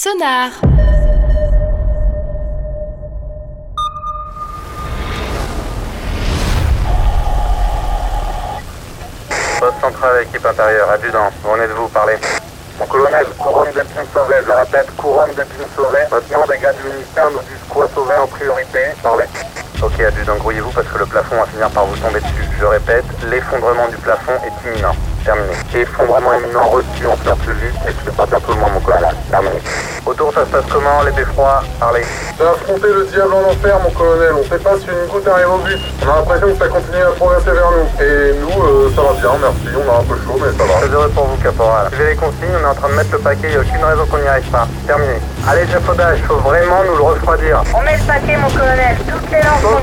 Sonar. Poste central, équipe intérieure, adjudant, venez de vous parler. Mon colonel, couronne d'Epine Sauvé, je répète, couronne d'Epine Sauvé. Maintenant, les gars du ministère nous disent quoi sauver en priorité. Parlez. Ok, adjudant, grouillez-vous parce que le plafond va finir par vous tomber dessus. Je répète, l'effondrement du plafond est imminent. Terminé. Effondrement imminent reçu, on fait plus vite et je fais pas tout le monde, mon colonel. Terminé. Autour, ça se passe comment, les beffrois Parlez. J'ai affronté le diable en enfer, mon colonel. On sait pas si une goutte arrive au but. On a l'impression que ça continue à progresser vers nous. Et nous, euh, ça va bien, merci. On a un peu chaud, mais ça va. Très heureux pour vous, caporal. Suivez les consignes, on est en train de mettre le paquet, il n'y a aucune raison qu'on n'y arrive pas. Terminé. Allez, j'affaudage, faut vraiment nous le refroidir. On met le paquet, mon colonel. Toutes les lampes sont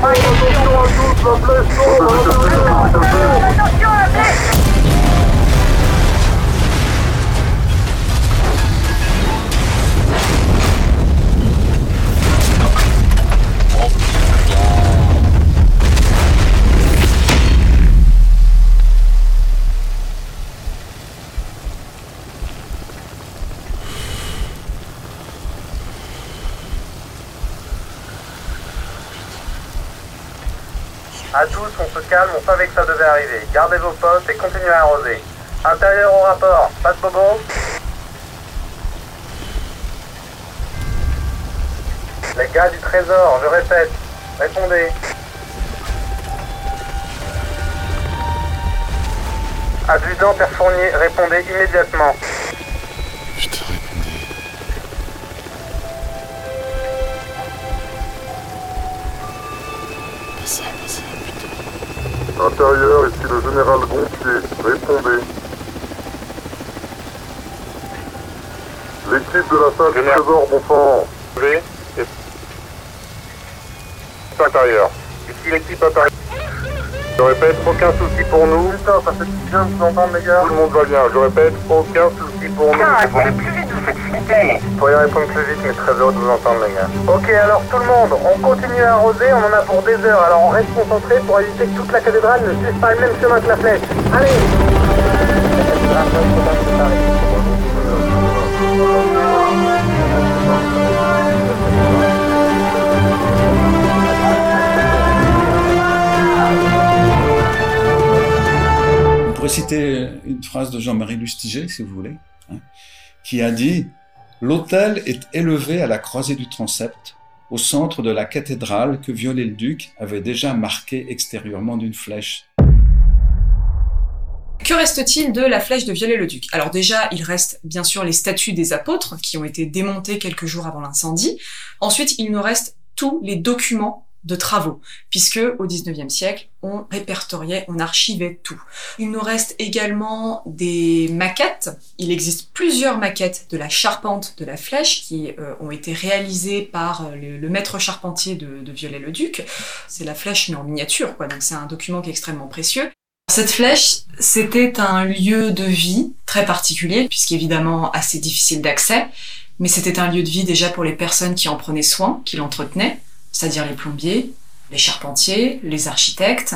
À tous, on se calme, on savait que ça devait arriver. Gardez vos postes et continuez à arroser. Intérieur au rapport, pas de bobo Les gars du trésor, je répète, répondez. Adjudant Père Fournier, répondez immédiatement. Putain, répondez. Pas ça, pas ça, putain. Intérieur, ici le général Gontier. Répondez. L'équipe de la salle du trésor, bon sang. V intérieur. Ici l'équipe intérieure. Je répète, aucun souci pour nous. Putain, ça fait du bien de vous entendre, les gars. Tout le monde va bien. Je répète, aucun souci pour nous. Vous pourriez répondre plus vite, mais très heureux de vous entendre, les gars. Ok, alors tout le monde, on continue à arroser, on en a pour des heures. Alors on reste concentré pour éviter que toute la cathédrale ne suive pas le même chemin que la flèche. Allez citer une phrase de Jean-Marie Lustiger, si vous voulez, hein, qui a dit L'autel est élevé à la croisée du transept, au centre de la cathédrale que Viollet-le-Duc avait déjà marquée extérieurement d'une flèche. Que reste-t-il de la flèche de Viollet-le-Duc Alors déjà, il reste bien sûr les statues des apôtres qui ont été démontées quelques jours avant l'incendie. Ensuite, il nous reste tous les documents de travaux, puisque au 19e siècle, on répertoriait, on archivait tout. Il nous reste également des maquettes. Il existe plusieurs maquettes de la charpente de la flèche qui euh, ont été réalisées par euh, le, maître charpentier de, de Viollet-le-Duc. C'est la flèche mais en miniature, quoi. Donc c'est un document qui est extrêmement précieux. Cette flèche, c'était un lieu de vie très particulier, puisqu'évidemment assez difficile d'accès, mais c'était un lieu de vie déjà pour les personnes qui en prenaient soin, qui l'entretenaient, c'est-à-dire les plombiers, les charpentiers, les architectes.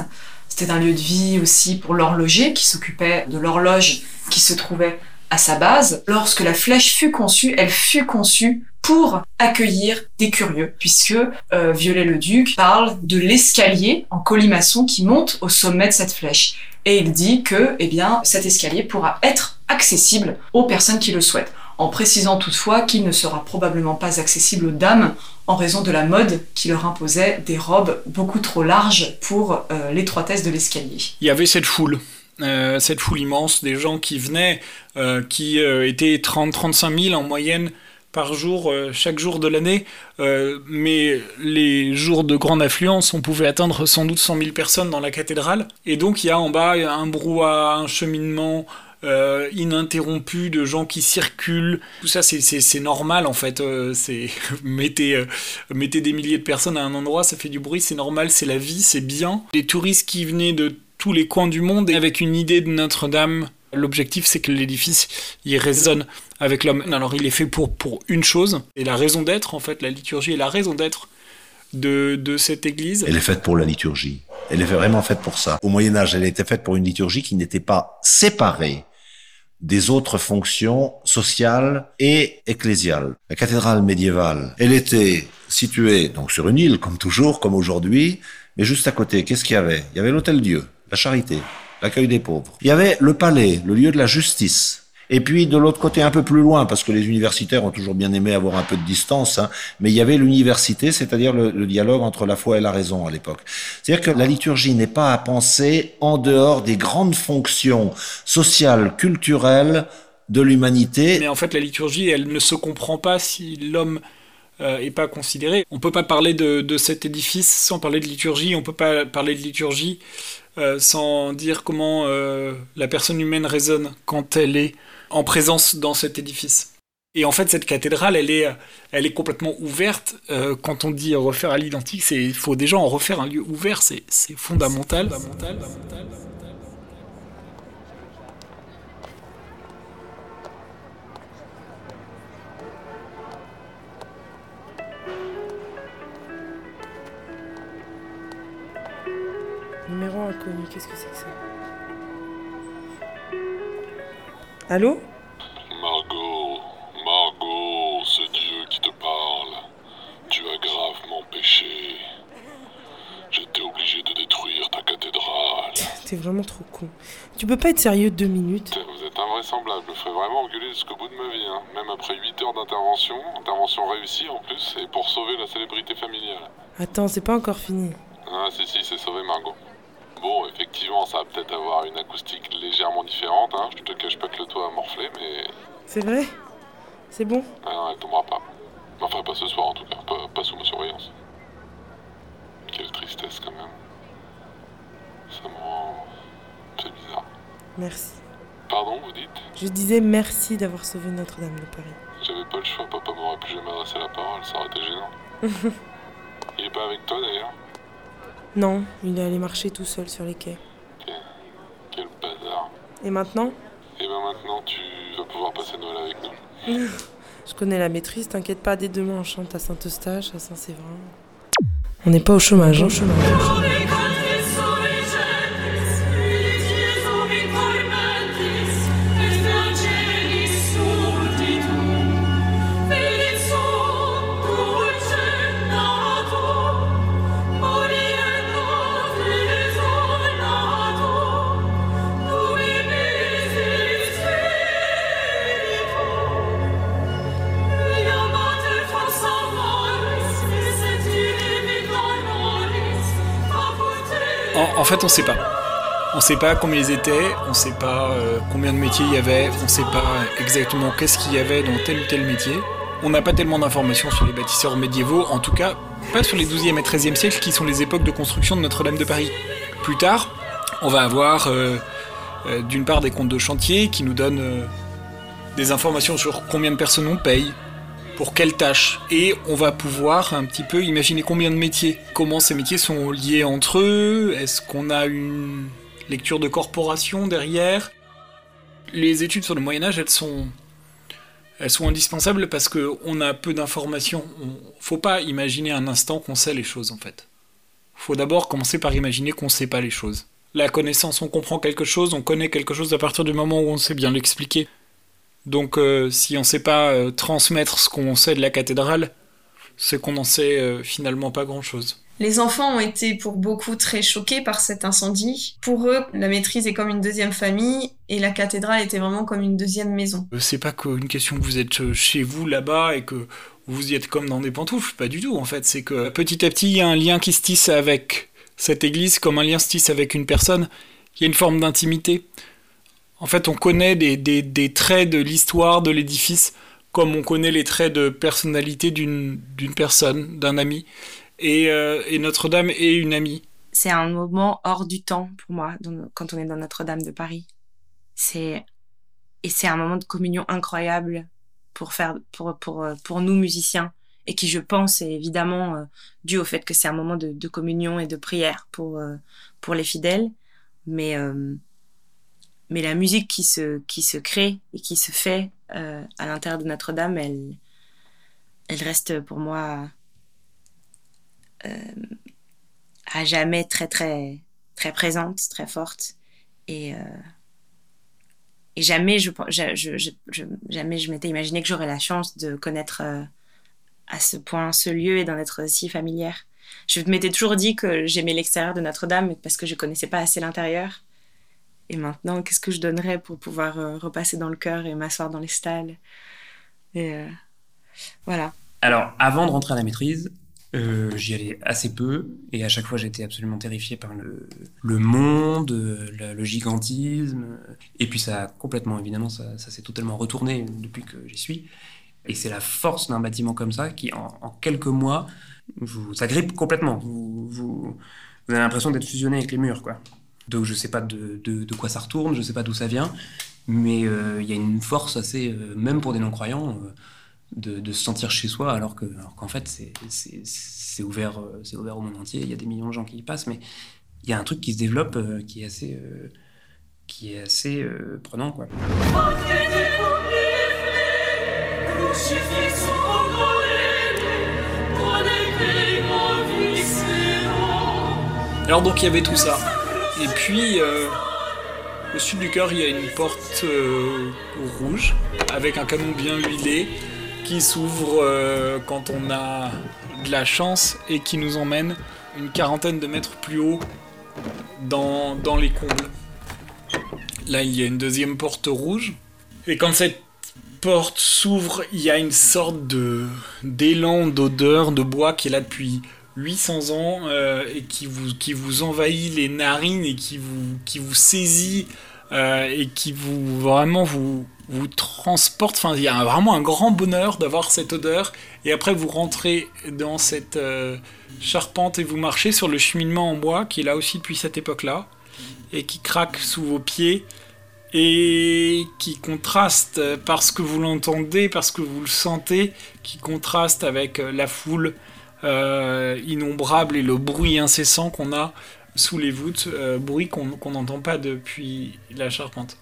C'était un lieu de vie aussi pour l'horloger qui s'occupait de l'horloge qui se trouvait à sa base. Lorsque la flèche fut conçue, elle fut conçue pour accueillir des curieux, puisque euh, Viollet-le-Duc parle de l'escalier en colimaçon qui monte au sommet de cette flèche. Et il dit que, eh bien, cet escalier pourra être accessible aux personnes qui le souhaitent, en précisant toutefois qu'il ne sera probablement pas accessible aux dames en raison de la mode qui leur imposait des robes beaucoup trop larges pour euh, l'étroitesse de l'escalier. il y avait cette foule. euh, cette foule immense des gens qui venaient, euh, qui étaient 30-35 000 en moyenne par jour, chaque jour de l'année. Mais les jours de grande affluence, on pouvait atteindre sans doute 100 000 personnes dans la cathédrale. Et donc il y a en bas un brouhaha, un cheminement euh, ininterrompu de gens qui circulent. Tout ça, c'est- normal en fait. Euh, c'est mettez, euh, mettez des milliers de personnes à un endroit, ça fait du bruit, c'est normal, c'est la vie, c'est bien. Les touristes qui venaient de tous les coins du monde et avec une idée de Notre-Dame. L'objectif, c'est que l'édifice, il résonne avec l'homme. Alors, il est fait pour, pour une chose, et la raison d'être, en fait, la liturgie est la raison d'être de, de cette église. Elle est faite pour la liturgie. Elle est vraiment faite pour ça. Au Moyen Âge, elle était faite pour une liturgie qui n'était pas séparée des autres fonctions sociales et ecclésiales. La cathédrale médiévale, elle était située donc sur une île, comme toujours, comme aujourd'hui, mais juste à côté, qu'est-ce qu'il y avait? Il y avait l'Hôtel Dieu, la charité, l'accueil des pauvres. Il y avait le palais, le lieu de la justice. Et puis de l'autre côté, un peu plus loin, parce que les universitaires ont toujours bien aimé avoir un peu de distance, hein, mais il y avait l'université, c'est-à-dire le, dialogue entre la foi et la raison à l'époque. C'est-à-dire que la liturgie n'est pas à penser en dehors des grandes fonctions sociales, culturelles de l'humanité. Mais en fait, la liturgie, elle ne se comprend pas si l'homme euh, est pas considéré. On peut pas parler de, cet édifice sans parler de liturgie. On peut pas parler de liturgie euh, sans dire comment euh, la personne humaine résonne quand elle est en présence dans cet édifice. Et en fait, cette cathédrale, elle est, elle est complètement ouverte. Euh, quand on dit refaire à l'identique, il faut déjà en refaire un lieu ouvert, c'est fondamental, fondamental. Numéro inconnu, qu'est-ce que c'est que ça? Allô Margot, Margot, c'est Dieu qui te parle. Tu as gravement péché. J'étais obligé de détruire ta cathédrale. T'es vraiment trop con. Tu peux pas être sérieux deux minutes Vous êtes invraisemblable. Je me ferais vraiment engueuler jusqu'au bout de ma vie. hein. Même après 8 heures d'intervention, intervention réussie en plus, et pour sauver la célébrité familiale. Attends, c'est pas encore fini. Ah si si, c'est sauvé Margot. Effectivement, ça va peut-être avoir une acoustique légèrement différente, hein. Je te cache pas que le toit a morflé, mais... C'est vrai? C'est bon? Ah non, elle tombera pas. Enfin, pas ce soir en tout cas, pas, pas sous ma surveillance. Quelle tristesse quand même. Ça me rend... C'est bizarre. Merci. Pardon, vous dites? Je disais merci d'avoir sauvé Notre-Dame de Paris. J'avais pas le choix, papa m'aurait plus jamais adressé la parole, ça aurait été gênant. Il est pas avec toi d'ailleurs? Non, il est allé marcher tout seul sur les quais. Quel bazar. Et maintenant Et ben maintenant, tu vas pouvoir passer Noël avec nous. Je connais la maîtrise, t'inquiète pas, dès demain on chante à Saint-Eustache, à Saint-Séverin. On n'est pas au chômage, hein, au chômage. En, fait, on sait pas. On sait pas combien ils étaient, on sait pas euh, combien de métiers il y avait, on sait pas exactement qu'est-ce qu'il y avait dans tel ou tel métier. On n'a pas tellement d'informations sur les bâtisseurs médiévaux, en tout cas pas sur les 12e et 13e siècles qui sont les époques de construction de Notre-Dame de Paris. Plus tard, on va avoir euh, euh, d'une part des comptes de chantier qui nous donnent des informations sur combien de personnes on paye, pour quelles tâches. Et on va pouvoir un petit peu imaginer combien de métiers, comment ces métiers sont liés entre eux, est-ce qu'on a une lecture de corporation derrière? Les études sur le Moyen Âge, elles sont, elles sont indispensables parce qu'on a peu d'informations. On, faut pas imaginer un instant qu'on sait les choses en fait. Faut d'abord commencer par imaginer qu'on sait pas les choses. La connaissance, on comprend quelque chose, on connaît quelque chose à partir du moment où on sait bien l'expliquer. Donc euh, si on sait pas euh, transmettre ce qu'on sait de la cathédrale, c'est qu'on n'en sait euh, finalement pas grand-chose. Les enfants ont été pour beaucoup très choqués par cet incendie. Pour eux, la maîtrise est comme une deuxième famille et la cathédrale était vraiment comme une deuxième maison. C'est pas qu'une question que vous êtes chez vous là-bas et que vous y êtes comme dans des pantoufles, pas du tout en fait. C'est que petit à petit, il y a un lien qui se tisse avec cette église, comme un lien se tisse avec une personne. Il y a une forme d'intimité. En fait, on connaît des, des, des traits de l'histoire de l'édifice comme on connaît les traits de personnalité d'une personne, d'un ami. Et, euh, et Notre-Dame est une amie. c'est un moment hors du temps pour moi quand on est dans Notre-Dame de Paris. C'est et c'est un moment de communion incroyable pour faire pour pour pour nous musiciens et qui je pense est évidemment euh, dû au fait que c'est un moment de, de communion et de prière pour euh, pour les fidèles, mais euh, mais la musique qui se qui se crée et qui se fait euh, à l'intérieur de Notre-Dame, elle elle reste pour moi euh, à jamais très très très présente, très forte et euh, jamais je, je, jamais je m'étais imaginé que j'aurais la chance de connaître à ce point ce lieu et d'en être si familière. Je m'étais toujours dit que j'aimais l'extérieur de Notre-Dame parce que je connaissais pas assez l'intérieur. Et maintenant, qu'est-ce que je donnerais pour pouvoir euh, repasser dans le cœur et m'asseoir dans les stalles? Et euh, voilà. Alors, avant de rentrer à la maîtrise, euh, j'y allais assez peu et à chaque fois j'étais absolument terrifié par le, le monde, le, gigantisme. Et puis ça a complètement, évidemment, ça, ça s'est totalement retourné depuis que j'y suis. Et c'est la force d'un bâtiment comme ça qui, en, en quelques mois, vous, ça grippe complètement. Vous, vous, vous avez l'impression d'être fusionné avec les murs, quoi. Donc je sais pas de, de, quoi ça retourne, je sais pas d'où ça vient, mais il euh, y a une force assez, euh, même pour des non-croyants, euh, de, se sentir chez soi, alors qu'en alors fait c'est ouvert, ouvert au monde entier, il y a des millions de gens qui y passent, mais il y a un truc qui se développe qui est assez, qui est assez prenant. Quoi. Alors donc il y avait tout ça. Et puis euh, au sud du cœur il y a une porte euh, rouge avec un canon bien huilé qui s'ouvre euh, quand on a de la chance et qui nous emmène une quarantaine de mètres plus haut dans, dans les combles. Là il y a une deuxième porte rouge. Et quand cette porte s'ouvre, il y a une sorte de d'élan d'odeur de bois qui est là depuis 800 ans euh, et qui vous, qui vous envahit les narines et qui vous, qui vous saisit euh, et qui vous vraiment vous, vous transporte. Enfin, il y a vraiment un grand bonheur d'avoir cette odeur. Et après, vous rentrez dans cette euh, charpente et vous marchez sur le cheminement en bois qui est là aussi depuis cette époque-là et qui craque sous vos pieds et qui contraste parce que vous l'entendez, parce que vous le sentez, qui contraste avec la foule euh, innombrable et le bruit incessant qu'on a sous les voûtes, euh, bruit qu'on n'entend pas depuis la charpente.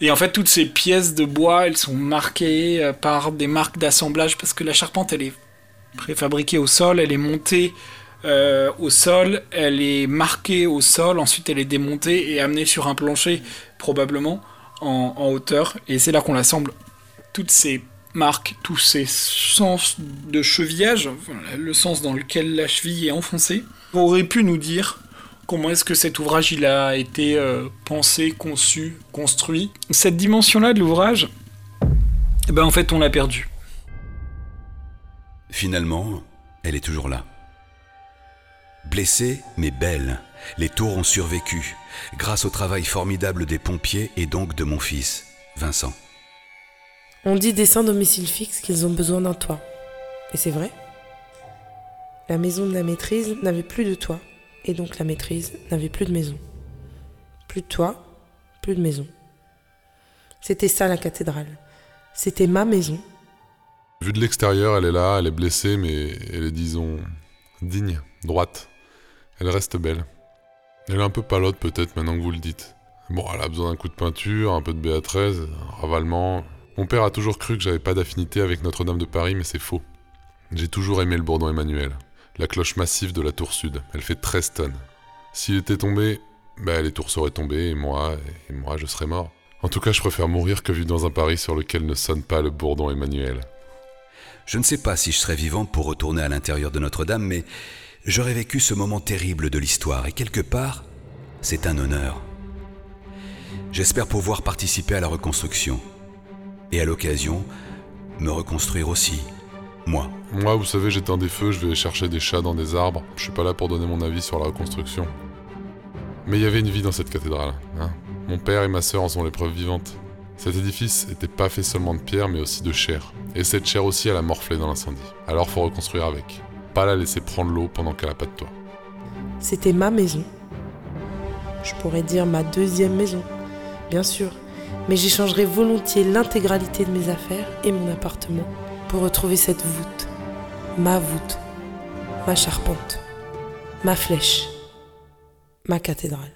Et en fait, toutes ces pièces de bois, elles sont marquées euh, par des marques d'assemblage parce que la charpente, elle est préfabriquée au sol, elle est montée au sol, elle est marquée au sol, ensuite elle est démontée et amenée sur un plancher, probablement en, en hauteur, et c'est là qu'on l'assemble. Toutes ces marque tous ces sens de chevillage, le sens dans lequel la cheville est enfoncée, aurait pu nous dire comment est-ce que cet ouvrage il a été euh, pensé, conçu, construit. Cette dimension-là de l'ouvrage, eh ben en fait on l'a perdue. Finalement, elle est toujours là. Blessée, mais belle, les tours ont survécu, grâce au travail formidable des pompiers et donc de mon fils, Vincent. On dit des sans domicile fixe qu'ils ont besoin d'un toit. Et c'est vrai. La maison de la maîtrise n'avait plus de toit, et donc la maîtrise n'avait plus de maison. Plus de toit, plus de maison. C'était ça la cathédrale. C'était ma maison. Vue de l'extérieur, elle est là, elle est blessée, mais elle est, disons, digne, droite. Elle reste belle. Elle est un peu palote peut-être maintenant que vous le dites. Bon, elle a besoin d'un coup de peinture, un peu de BA13, un ravalement, mon père a toujours cru que j'avais pas d'affinité avec Notre-Dame de Paris, mais c'est faux. J'ai toujours aimé le bourdon Emmanuel. La cloche massive de la tour sud. Elle fait 13 tonnes. S'il était tombé, bah, les tours seraient tombées et moi, et moi, je serais mort. En tout cas, je préfère mourir que vivre dans un Paris sur lequel ne sonne pas le bourdon Emmanuel. Je ne sais pas si je serais vivante pour retourner à l'intérieur de Notre-Dame, mais j'aurais vécu ce moment terrible de l'histoire et quelque part, c'est un honneur. J'espère pouvoir participer à la reconstruction et à l'occasion, me reconstruire aussi, moi. Moi, vous savez, j'éteins des feux, je vais chercher des chats dans des arbres. Je suis pas là pour donner mon avis sur la reconstruction. Mais il y avait une vie dans cette cathédrale. Hein. Mon père et ma sœur en sont les preuves vivantes. Cet édifice n'était pas fait seulement de pierre, mais aussi de chair. Et cette chair aussi, elle a morflé dans l'incendie. Alors faut reconstruire avec. Pas la laisser prendre l'eau pendant qu'elle a pas de toit. C'était ma maison. Je pourrais dire ma deuxième maison, bien sûr mais j'échangerai volontiers l'intégralité de mes affaires et mon appartement pour retrouver cette voûte, ma voûte, ma charpente, ma flèche, ma cathédrale.